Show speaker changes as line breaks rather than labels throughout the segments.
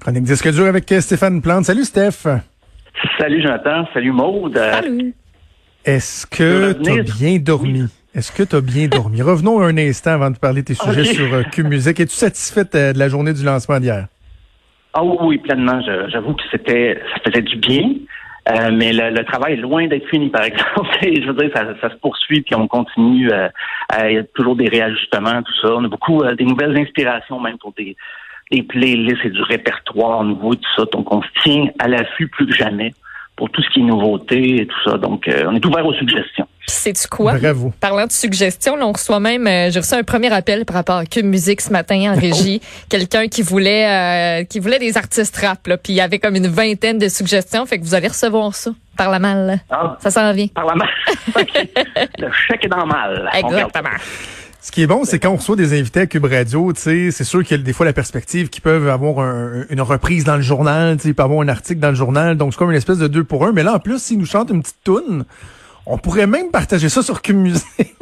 Chronique disque dur avec Stéphane Plante. Salut Steph.
Salut Jonathan, salut Maude.
Salut.
Est-ce que tu as bien dormi? Est-ce que tu as bien dormi? Revenons un instant avant de parler de tes sujets sur euh, Musique. Es-tu satisfaite euh, de la journée du lancement d'hier?
Ah oui, oui, pleinement. J'avoue que c'était, ça faisait du bien, euh, mais le, le travail est loin d'être fini, par exemple. Je veux dire, ça, ça se poursuit, puis on continue. euh, à- y a toujours des réajustements, tout ça. On a beaucoup euh, des nouvelles inspirations, même pour des, des playlists et du répertoire nouveau, tout ça. Donc, on se tient à l'affût plus que jamais pour tout ce qui est nouveauté et tout ça. Donc, euh, on est ouvert aux suggestions.
Puis sais-tu quoi?
Bravo.
Parlant de suggestions, là, on reçoit même, euh, j'ai reçu un premier appel par rapport à Cube Musique ce matin en régie. Quelqu'un qui voulait, euh, qui voulait des artistes rap, là, puis il y avait comme une vingtaine de suggestions, fait que vous allez recevoir ça par la malle.
Ah,
Ça s'en vient.
par la. OK. Le chèque est dans mal.
Exactement.
Ce qui est bon, c'est quand on reçoit des invités à Cube Radio, tu sais, c'est sûr qu'il y a des fois la perspective qu'ils peuvent avoir un- une reprise dans le journal, tu sais, ils peuvent avoir un article dans le journal, donc c'est comme une espèce de deux pour un. Mais là, en plus, s'ils nous chantent une petite toune, on pourrait même partager ça sur Cube Musique.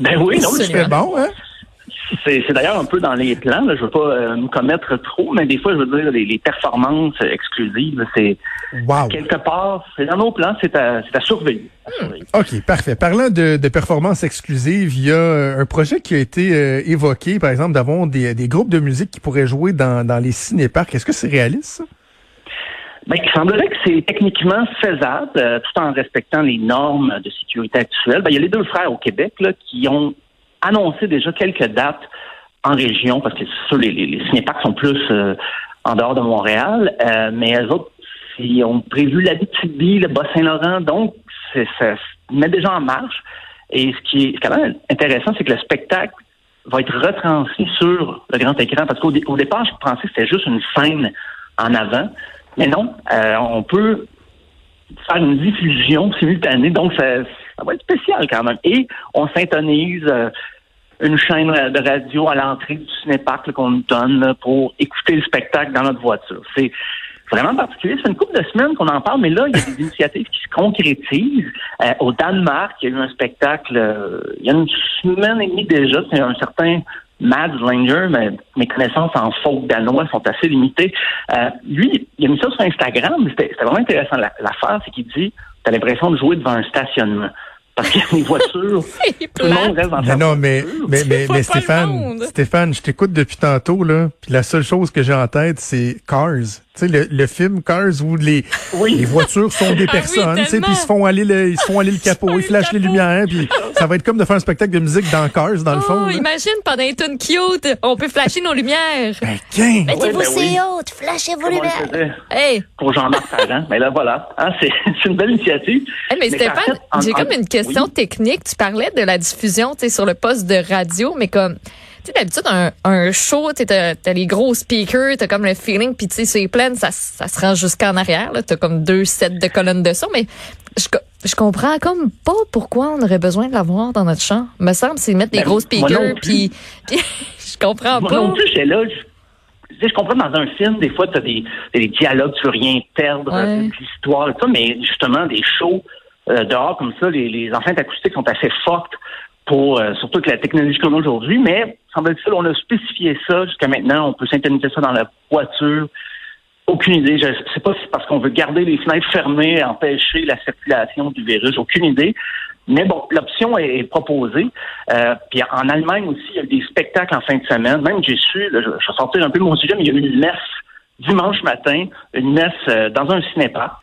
Ben oui, non,
serait bon, hein?
C'est c'est d'ailleurs un peu dans les plans. Là. Je veux pas euh, me commettre trop, mais des fois, je veux dire, les, les performances exclusives, c'est
Wow.
quelque part, c'est dans nos plans, c'est à, c'est à surveiller. À surveiller.
OK, parfait. Parlant de, de performances exclusives, il y a euh, un projet qui a été euh, évoqué, par exemple, d'avoir des, des groupes de musique qui pourraient jouer dans, dans les cinéparcs. Est-ce que c'est réaliste, ça?
Ben, il semblerait que c'est techniquement faisable, euh, tout en respectant les normes de sécurité actuelles. Ben, il y a les deux frères au Québec là, qui ont annoncé déjà quelques dates en région, parce que sûr, les, les, les sont plus euh, en dehors de Montréal, euh, mais eux autres, ils ont prévu l'Abitibi, le Bas-Saint-Laurent, donc ça se met déjà en marche. Et ce qui est quand même intéressant, c'est que le spectacle va être retransmis sur le grand écran, parce qu'au dé- au départ, je pensais que c'était juste une scène en avant, mais non, euh, on peut faire une diffusion simultanée, donc ça, ça va être spécial quand même. Et on syntonise euh, une chaîne de radio à l'entrée du cinéparc qu'on nous donne là, pour écouter le spectacle dans notre voiture. C'est vraiment particulier. C'est une couple de semaines qu'on en parle, mais là, il y a des initiatives qui se concrétisent. Euh, au Danemark, il y a eu un spectacle euh, il y a une semaine et demie déjà. C'est un certain Mads Langer, mais mes connaissances en folk danois sont assez limitées. Euh, lui, il a mis ça sur Instagram, mais c'était vraiment intéressant. La- L'affaire, c'est qu'il dit, t'as l'impression de jouer devant un stationnement. Parce qu'il y a des voitures, tout le monde reste dans
Non,
sa
non, mais, mais, mais, mais
le
Stéphane. Stéphane, je t'écoute depuis tantôt, là, puis la seule chose que j'ai en tête, c'est Cars. Tu sais, le, le film Cars où les,
Oui.
les voitures sont des
Ah oui,
personnes, tu sais,
tellement.
puis ils se font aller le, ils se font aller le capot, ils
le
flashent les lumières, puis ça va être comme de faire un spectacle de musique dans Cars, dans le fond.
Oh,
là.
imagine pendant un tune cute, on peut flasher nos lumières.
Ben!
Mettez-vous
ben
si
oui.
haute, flashez vos lumières. Hey,
pour Jean-Marc Parent. Mais là, voilà. Hein, c'est c'est une belle initiative.
Hey, mais,
Mais
Stéphane, j'ai
en-
comme une question
oui.
technique. Tu parlais de la diffusion tu sais, sur le poste de radio, mais comme, sais, d'habitude, un, un show, tu as, les gros speakers, tu as comme le feeling, puis tu sais, les plaines, ça, ça se rend jusqu'en arrière. Tu as comme deux sets de colonnes de son, mais je, je comprends comme pas pourquoi on aurait besoin de l'avoir dans notre champ. Me semble, c'est mettre des
Ben,
gros speakers, puis je comprends
Moi
pas.
non plus, là. Je, tu sais, je comprends dans un film, des fois, tu as des, des dialogues, tu veux rien perdre,
Ouais.
euh, de l'histoire et tout, mais justement, des shows euh, dehors comme ça, les, les enceintes acoustiques sont assez fortes pour, euh, surtout avec la technologie qu'on a aujourd'hui, mais semble-t-il, on a spécifié ça jusqu'à maintenant, on peut synthétiser ça dans la voiture. Aucune idée. Je sais pas si c'est parce qu'on veut garder les fenêtres fermées, empêcher la circulation du virus. Aucune idée. Mais bon, l'option est, proposée. Euh, puis en Allemagne aussi, il y a eu des spectacles en fin de semaine. Même j'ai su, là, je, je sortir un peu de mon sujet, mais il y a eu une messe dimanche matin, une messe euh, dans un cinéma.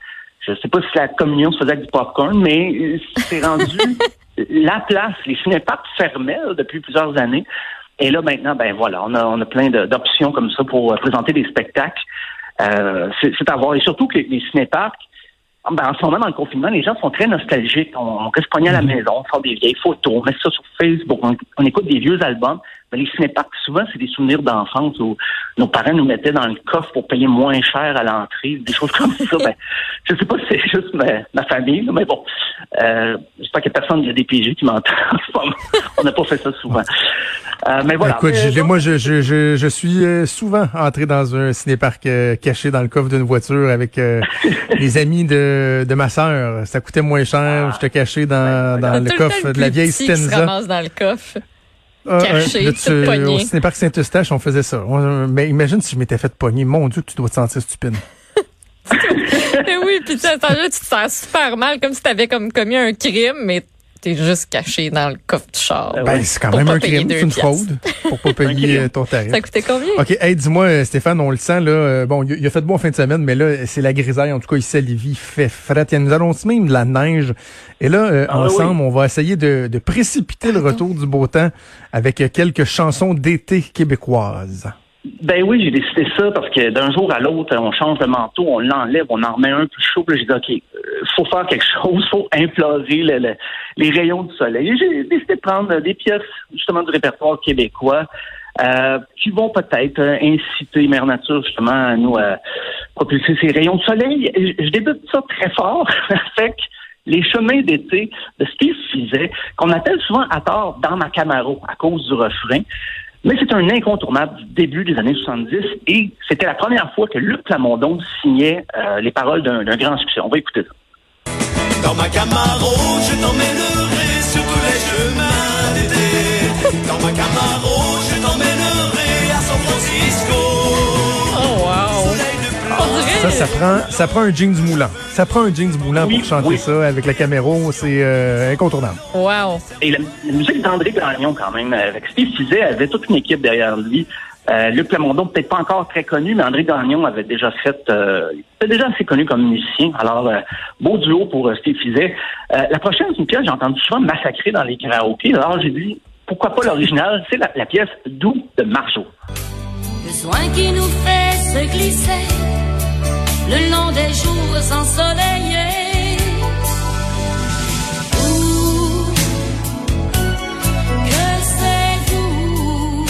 Je sais pas si la communion se faisait avec du popcorn, mais c'est rendu la place. Les cinéparks fermaient là, depuis plusieurs années. Et là, maintenant, ben voilà, on a, on a plein d'options comme ça pour euh, présenter des spectacles. Euh, c'est à voir. Et surtout que les, les cinéparks, ben, en ce moment, dans le confinement, les gens sont très nostalgiques. On, reste pogné à la maison, on sort des vieilles photos, on met ça sur Facebook, on, écoute des vieux albums. Mais les cinéparcs, souvent, c'est des souvenirs d'enfance où nos parents nous mettaient dans le coffre pour payer moins cher à l'entrée, des choses comme ça. Ben, je sais pas si c'est juste ma, famille, mais bon. Euh, J'espère qu'il n'y a personne de DPG qui m'entend. on n'a pas fait ça souvent. Euh, mais voilà.
Écoute, moi, je, je, je, je, suis euh, souvent entré dans un cinéparc euh, caché dans le coffre d'une voiture avec les amis de, de ma sœur. Ça coûtait moins cher. Je J'étais caché dans, dans le coffre de la vieille Stenza.
dans le coffre. Ah, caché, euh,
au cinéparc Saint-Eustache, on faisait ça. mais imagine si je m'étais fait pogner. Mon Dieu, tu dois te sentir stupide.
oui, puis tu, tu te sens super mal, comme si tu avais comme commis un crime, mais T'es juste caché dans le coffre du char.
Ben, c'est quand même un crime, c'est une fraude pour pas payer euh, ton tarif.
Ça coûtait combien?
OK, hey, dis-moi, euh, Stéphane, on le sent, là. Euh, bon, il a fait de bon fin de semaine, mais là, c'est la grisaille. En tout cas, ici à Lévis, il fait fret. Il nous annonce même de la neige. Et là, ah ensemble, on va essayer de, de précipiter le retour du beau temps avec quelques chansons d'été québécoises.
Ben oui, j'ai décidé ça parce que d'un jour à l'autre, on change de manteau, on l'enlève, on en remet un plus chaud. J'ai dit, OK, euh, faut faire quelque chose, faut imploser les rayons du soleil. J'ai décidé de prendre des pièces justement du répertoire québécois euh, qui vont peut-être euh, inciter Mère Nature justement à nous propulser ces rayons de soleil. Je débute ça très fort avec les chemins d'été de Steve Fizet, qu'on appelle souvent à tort dans ma Camaro à cause du refrain. Mais c'est un incontournable du début des années 70 et c'était la première fois que Luc Plamondon signait euh, les paroles d'un grand succès. On va écouter ça. Dans ma Camaro, je t'emmènerai sur tous les chemins Ça, prend, ça prend un jeans moulant. Ça prend un jeans moulant pour chanter ça avec la caméra. C'est euh, incontournable.
Wow.
Et la, musique d'André Gagnon, quand même, avec Steve Fizet, avait toute une équipe derrière lui. Euh, Luc Plamondon, peut-être pas encore très connu, mais André Gagnon avait déjà fait, euh, était déjà assez connu comme musicien. Alors, euh, beau duo pour Steve Fizet. la prochaine, c'est une pièce j'ai entendu souvent massacrer dans les karaokés. Alors, j'ai dit, pourquoi pas l'original? C'est la, pièce Doux de Marceau. Le qui nous fait se glisser le long des jours ensoleillés. que c'est vous.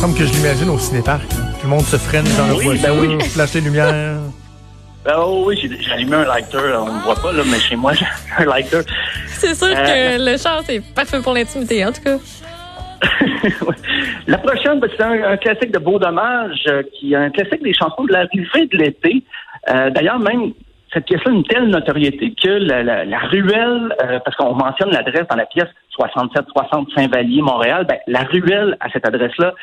Comme que je l'imagine au cinéparc. Tout le monde se freine dans la voiture, ben oui. flash les lumières.
Ben oh oui, j'ai allumé un lighter. On ne voit pas, là, mais chez moi, j'ai un lighter.
C'est sûr que euh, le char, c'est parfait pour l'intimité, en tout cas.
la prochaine, ben, c'est un, classique de Beau Dommage, euh, qui est un classique des chansons de la rivière de l'été. Euh, d'ailleurs, même cette pièce-là a une telle notoriété que la, ruelle, euh, parce qu'on mentionne l'adresse dans la pièce 67-60 Saint-Vallier, Montréal, ben, la ruelle à cette adresse-là,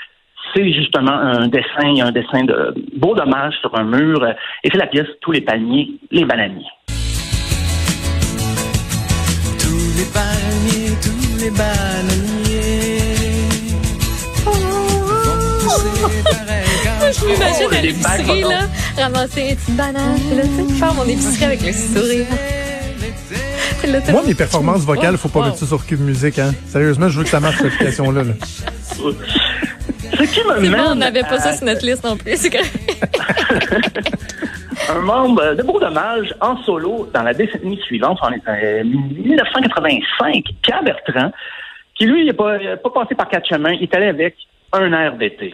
c'est justement un dessin, un dessin de beau dommage sur un mur, et c'est la pièce Tous les palmiers, les bananiers. Tous les palmiers, tous les bananiers
je m'imagine à l'épicerie, là, ramasser une petite banane, là, tu sais, faire mon épicerie avec le sourire.
Moi, mes performances vocales, faut pas mettre ça sur Cube Musique, hein. Sérieusement, je veux que ça marche, cette application-là. Là.
C'est
bon, on n'avait pas ça sur notre liste non plus, c'est
Un membre de Beau Dommage en solo dans la décennie suivante, en 1985, Pierre Bertrand, qui lui, il n'est pas, pas passé par quatre chemins, il est allé avec un air d'été.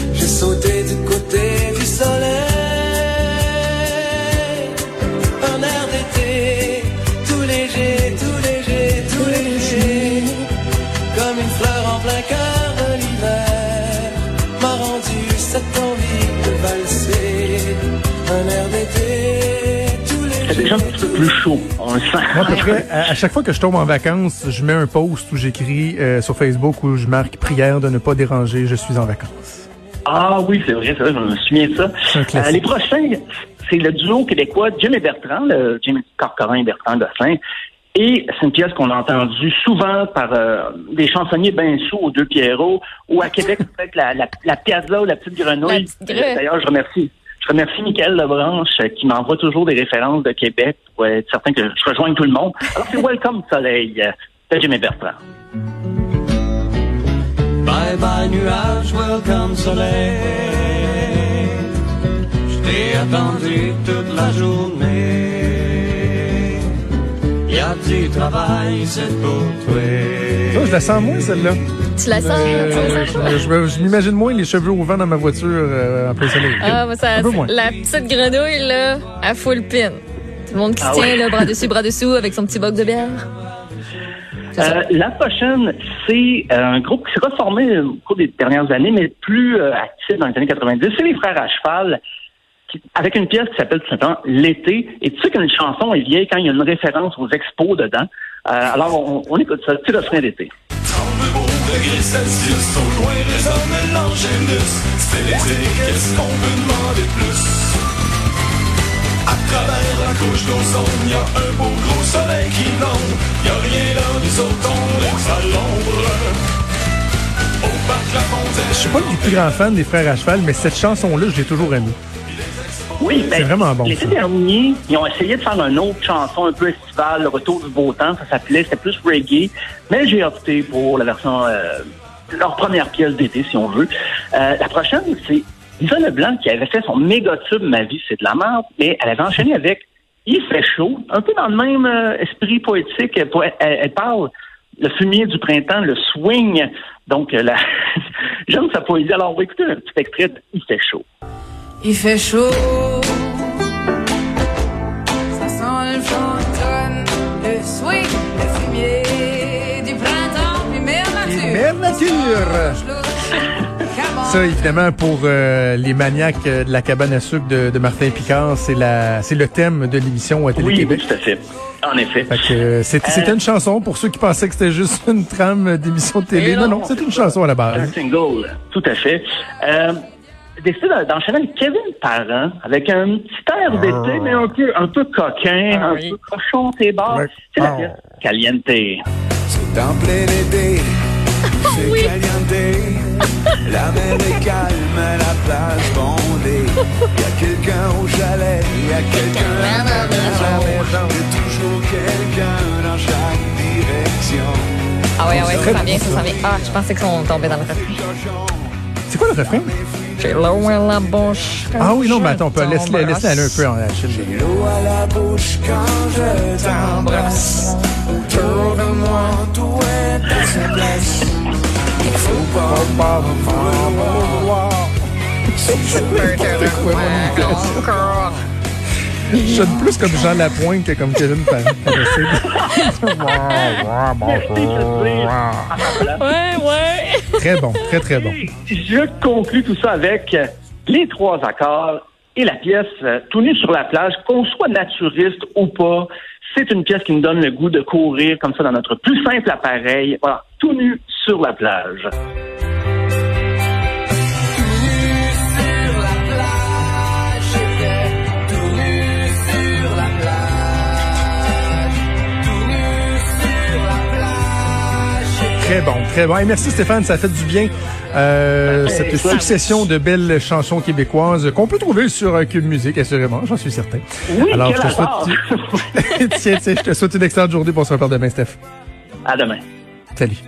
déjà un petit peu plus chaud, on le sent.
Moi, à, peu à, chaque fois que je tombe en vacances, je mets un post où j'écris euh, sur Facebook où je marque prière de ne pas déranger, je suis en vacances.
Ah oui, c'est vrai, c'est vrai, je me souviens de ça. Euh, les prochains, c'est le duo québécois Jim et Bertrand, le Jim Corcoran et Bertrand Gosselin. Et c'est une pièce qu'on a entendue souvent par euh, des chansonniers bien sous aux deux Pierrot, ou à Québec, peut-être la, la, la Piazza ou la Petite Grenouille. D'ailleurs, je remercie. Je remercie Michael Lebranche euh, qui m'envoie toujours des références de Québec pour être certain que je rejoigne tout le monde. Alors, c'est Welcome Soleil de Jim et Bertrand. Bye bye nuage, welcome soleil. Je
t'ai attendu toute la journée. Y a du travail, c'est pour toi?
Ça, je la sens moins, celle-là.
Tu la sens?
Euh,
tu la sens?
je je- je m'imagine moins les cheveux au vent dans ma voiture euh, en plein soleil.
Ah, moi, ça,
Un peu moins.
la petite grenouille, là, à full pin. Tout le monde qui se
Ah
tient,
ouais.
là, bras dessus, bras dessous, avec son petit boc de bière.
Euh, la prochaine, c'est euh, un groupe qui s'est reformé au cours des dernières années, mais plus euh, actif dans les années 90. C'est les Frères à cheval, qui- avec une pièce qui s'appelle tout simplement L'été. Et tu sais qu'une chanson est vieille quand il y a une référence aux expos dedans. Euh, alors, on, écoute ça, petit refrain d'été.
32 degrés Celsius, au loin résonne l'angélus. C'est parc La Fontaine.
Je suis pas le plus grand fan des Frères à cheval, mais cette chanson-là, je l'ai toujours aimée.
Oui, ben,
C'est vraiment bon,
L'été dernier, ils ont essayé de faire une autre chanson un peu estivale, le retour du beau temps, ça s'appelait, c'était plus reggae, mais j'ai opté pour la version, euh, leur première pièce d'été, si on veut. Euh, la prochaine, c'est Lisa Leblanc qui avait fait son méga tube Ma vie, c'est de la merde, mais elle avait enchaîné avec Il fait chaud, un peu dans le même euh, esprit poétique. Elle, elle- elle parle le fumier du printemps, le swing. Donc, la... j'aime sa poésie. Alors, on va écouter un petit extrait de Il fait chaud.
Il fait chaud. Ça sent le chantonne, le swing, le fumier du printemps, puis mère nature.
Mère nature. Ça, évidemment, pour euh, les maniaques euh, de la cabane à sucre de, de Martin Picard, c'est la, c'est le thème de l'émission à
Oui,
Télé-Québec.
tout à fait. En effet.
Fait que euh, c'était c'était une chanson pour ceux qui pensaient que c'était juste une trame d'émission de télé.
Et
Non,
non,
non, c'est une chanson à la
Un
base.
single, tout à fait. Décidé d'en- d'enchaîner avec Kevin Parent, avec un petit air d'été, mais un peu, un peu coquin,
Ah
un
oui.
peu cochon, tes bars.
Ouais.
C'est la
Ah.
pièce Caliente.
C'est en plein été, c'est caliente. La mer est calme, la plage bondée. Y a quelqu'un au chalet, y a quelqu'un à la maison. Y a toujours quelqu'un dans chaque direction.
Ah ouais, ah ouais, ça s'en vient,
bon,
ça
ça.
s'en vient. Ah, je pensais qu'ils sont tombés dans le refrain.
C'est quoi le refrain?
J'ai l'eau à la bouche.
Ah oui, non, mais attends, laisse-la laisse aller un peu en Achille.
L'eau à la bouche quand je t'embrasse. Autour de moi, tout est à sa place. Il faut pas
Je sonne plus comme Jean Lapointe que comme Kevin.
Ouais, ouais.
très bon, très très bon.
Je conclus tout ça avec les trois accords et la pièce euh, Tout nu sur la plage, qu'on soit naturiste ou pas. C'est une pièce qui nous donne le goût de courir comme ça dans notre plus simple appareil. Voilà, tout nu sur la plage.
Très bon, très bon. Et merci Stéphane, ça fait du bien. Euh,
fait
cette succession de belles chansons québécoises qu'on peut trouver sur euh, Cube Musique, assurément, j'en suis certain.
Oui,
Alors, je te souhaite, tiens, tiens, je te souhaite une excellente journée pour se reparler demain, Steph.
À demain.
Salut.